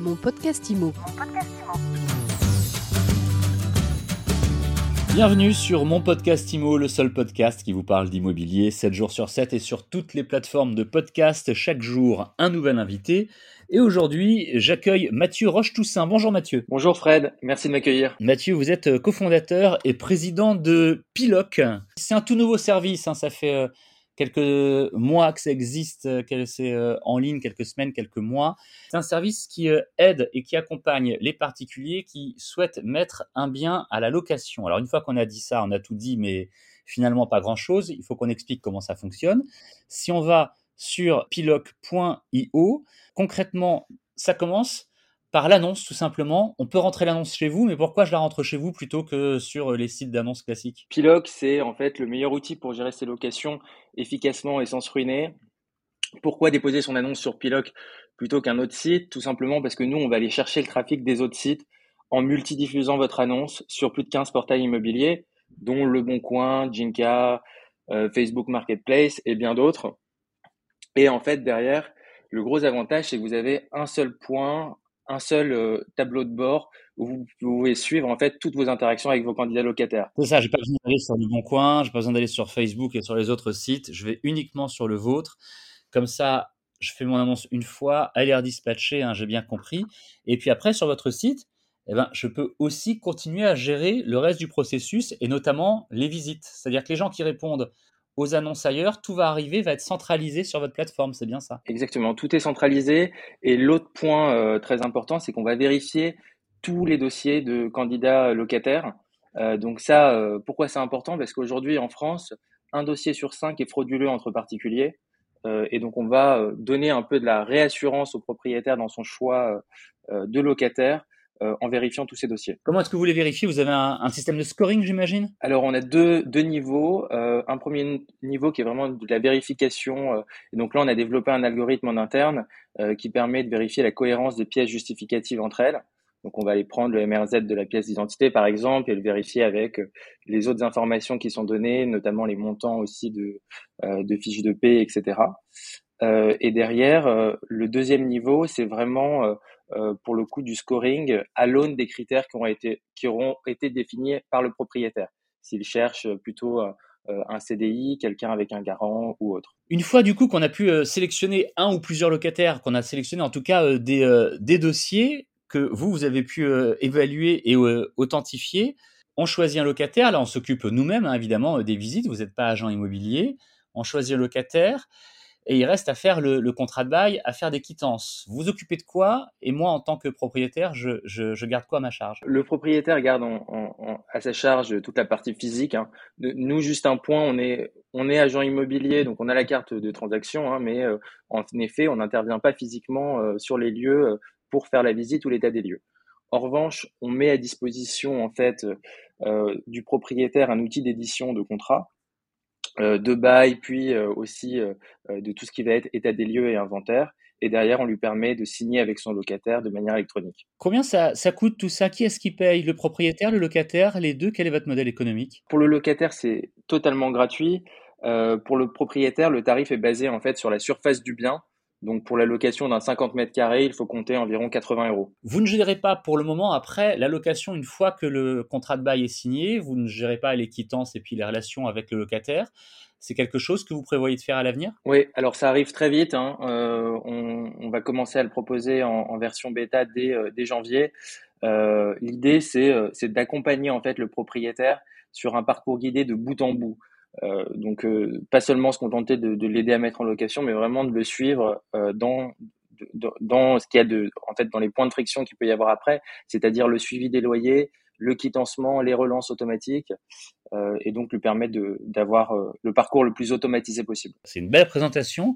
Mon podcast IMO. Bienvenue sur mon podcast IMO, le seul podcast qui vous parle d'immobilier 7 jours sur 7 et sur toutes les plateformes de podcast. Chaque jour, un nouvel invité. Et aujourd'hui, j'accueille Mathieu Roche-Toussaint. Bonjour Mathieu. Bonjour Fred, merci de m'accueillir. Mathieu, vous êtes cofondateur et président de Piloc. C'est un tout nouveau service, hein. ça fait euh, quelques mois que ça existe, euh, que c'est euh, en ligne, quelques semaines, quelques mois. C'est un service qui aide et qui accompagne les particuliers qui souhaitent mettre un bien à la location. Alors une fois qu'on a dit ça, on a tout dit, mais finalement pas grand-chose. Il faut qu'on explique comment ça fonctionne. Si on va sur piloc.io. Concrètement, ça commence par l'annonce tout simplement. On peut rentrer l'annonce chez vous, mais pourquoi je la rentre chez vous plutôt que sur les sites d'annonces classiques? Piloc, c'est en fait le meilleur outil pour gérer ses locations efficacement et sans se ruiner. Pourquoi déposer son annonce sur Piloc plutôt qu'un autre site? Tout simplement parce que nous, on va aller chercher le trafic des autres sites en multidiffusant votre annonce sur plus de 15 portails immobiliers, dont Le Bon Coin, Jinka, euh, Facebook Marketplace et bien d'autres. Et en fait, derrière, le gros avantage, c'est que vous avez un seul point, un seul euh, tableau de bord où vous pouvez suivre en fait toutes vos interactions avec vos candidats locataires. C'est ça, j'ai pas besoin d'aller sur le bon coin, j'ai pas besoin d'aller sur Facebook et sur les autres sites, je vais uniquement sur le vôtre. Comme ça, je fais mon annonce une fois, elle est redispatchée, hein, j'ai bien compris. Et puis après, sur votre site, eh ben, je peux aussi continuer à gérer le reste du processus et notamment les visites. C'est-à-dire que les gens qui répondent aux annonces ailleurs, tout va arriver, va être centralisé sur votre plateforme, c'est bien ça Exactement, tout est centralisé. Et l'autre point euh, très important, c'est qu'on va vérifier tous les dossiers de candidats locataires. Euh, donc ça, euh, pourquoi c'est important? Parce qu'aujourd'hui, en France, un dossier sur cinq est frauduleux entre particuliers. et donc, on va donner un peu de la réassurance au propriétaire dans son choix de locataire en vérifiant tous ces dossiers. Comment est-ce que vous les vérifiez? Vous avez un, système de scoring, j'imagine? Alors, on a deux, deux niveaux. Euh, un premier niveau qui est vraiment de la vérification. Euh, et donc là, on a développé un algorithme en interne qui permet de vérifier la cohérence des pièces justificatives entre elles. Donc, on va aller prendre le MRZ de la pièce d'identité, par exemple, et le vérifier avec les autres informations qui sont données, notamment les montants aussi de, de fiches de paie, etc. et derrière, le deuxième niveau, c'est vraiment euh, pour le coup du scoring à l'aune des critères qui, été, qui auront été définis par le propriétaire. S'il cherche plutôt euh, un CDI, quelqu'un avec un garant ou autre. Une fois du coup qu'on a pu euh, sélectionner un ou plusieurs locataires, qu'on a sélectionné en tout cas des, des, dossiers que vous, vous avez pu évaluer et authentifier, on choisit un locataire, là on s'occupe nous-mêmes hein, évidemment des visites, vous n'êtes pas agent immobilier, on choisit un locataire, et il reste à faire le, contrat de bail, à faire des quittances. Vous occupez de quoi Et moi, en tant que propriétaire, je, garde quoi à ma charge? Le propriétaire garde à sa charge toute la partie physique. Hein. Nous, juste un point, on est, on est agent immobilier, donc on a la carte de transaction, hein, mais euh, en effet, on n'intervient pas physiquement euh, sur les lieux euh, pour faire la visite ou l'état des lieux. En revanche, on met à disposition en fait du propriétaire un outil d'édition de contrat euh, de bail, puis euh, aussi euh, de tout ce qui va être état des lieux et inventaire. Et derrière, on lui permet de signer avec son locataire de manière électronique. Combien ça, ça coûte tout ça? Qui est-ce qui paye? Le propriétaire, le locataire, les deux? Quel est votre modèle économique? Pour le locataire, c'est totalement gratuit. pour le propriétaire, le tarif est basé en fait sur la surface du bien. Donc pour la location d'un 50 mètres carrés, il faut compter environ 80 euros. Vous ne gérez pas pour le moment après la location une fois que le contrat de bail est signé, vous ne gérez pas les quittances et puis les relations avec le locataire. C'est quelque chose que vous prévoyez de faire à l'avenir? Oui, alors ça arrive très vite. Hein. Euh, on, va commencer à le proposer en, version bêta dès, euh, janvier. Euh, l'idée, c'est d'accompagner en fait le propriétaire sur un parcours guidé de bout en bout. Euh, donc, euh, pas seulement se contenter de, de l'aider à mettre en location, mais vraiment de le suivre euh, dans dans ce qu'il y a de, en fait, dans les points de friction qu'il peut y avoir après, c'est-à-dire le suivi des loyers, le quitancement, les relances automatiques, euh, et donc lui permettre d'avoir le parcours le plus automatisé possible. C'est une belle présentation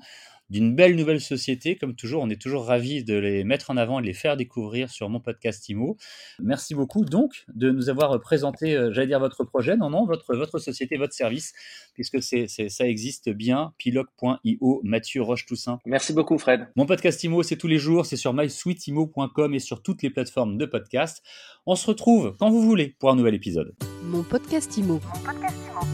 d'une belle nouvelle société. Comme toujours, on est toujours ravis de les mettre en avant et de les faire découvrir sur mon podcast IMO. Merci beaucoup donc de nous avoir présenté, euh, j'allais dire votre projet, non, non, votre, votre société, votre service, puisque c'est, ça existe bien, piloc.io, Mathieu Roche-Toussaint. Merci beaucoup Fred. Mon podcast IMO, c'est tous les jours, c'est sur mysweetimo.com et sur toutes les plateformes de podcast. On se retrouve quand vous voulez pour un nouvel épisode. Mon podcast IMO. Mon podcast IMO.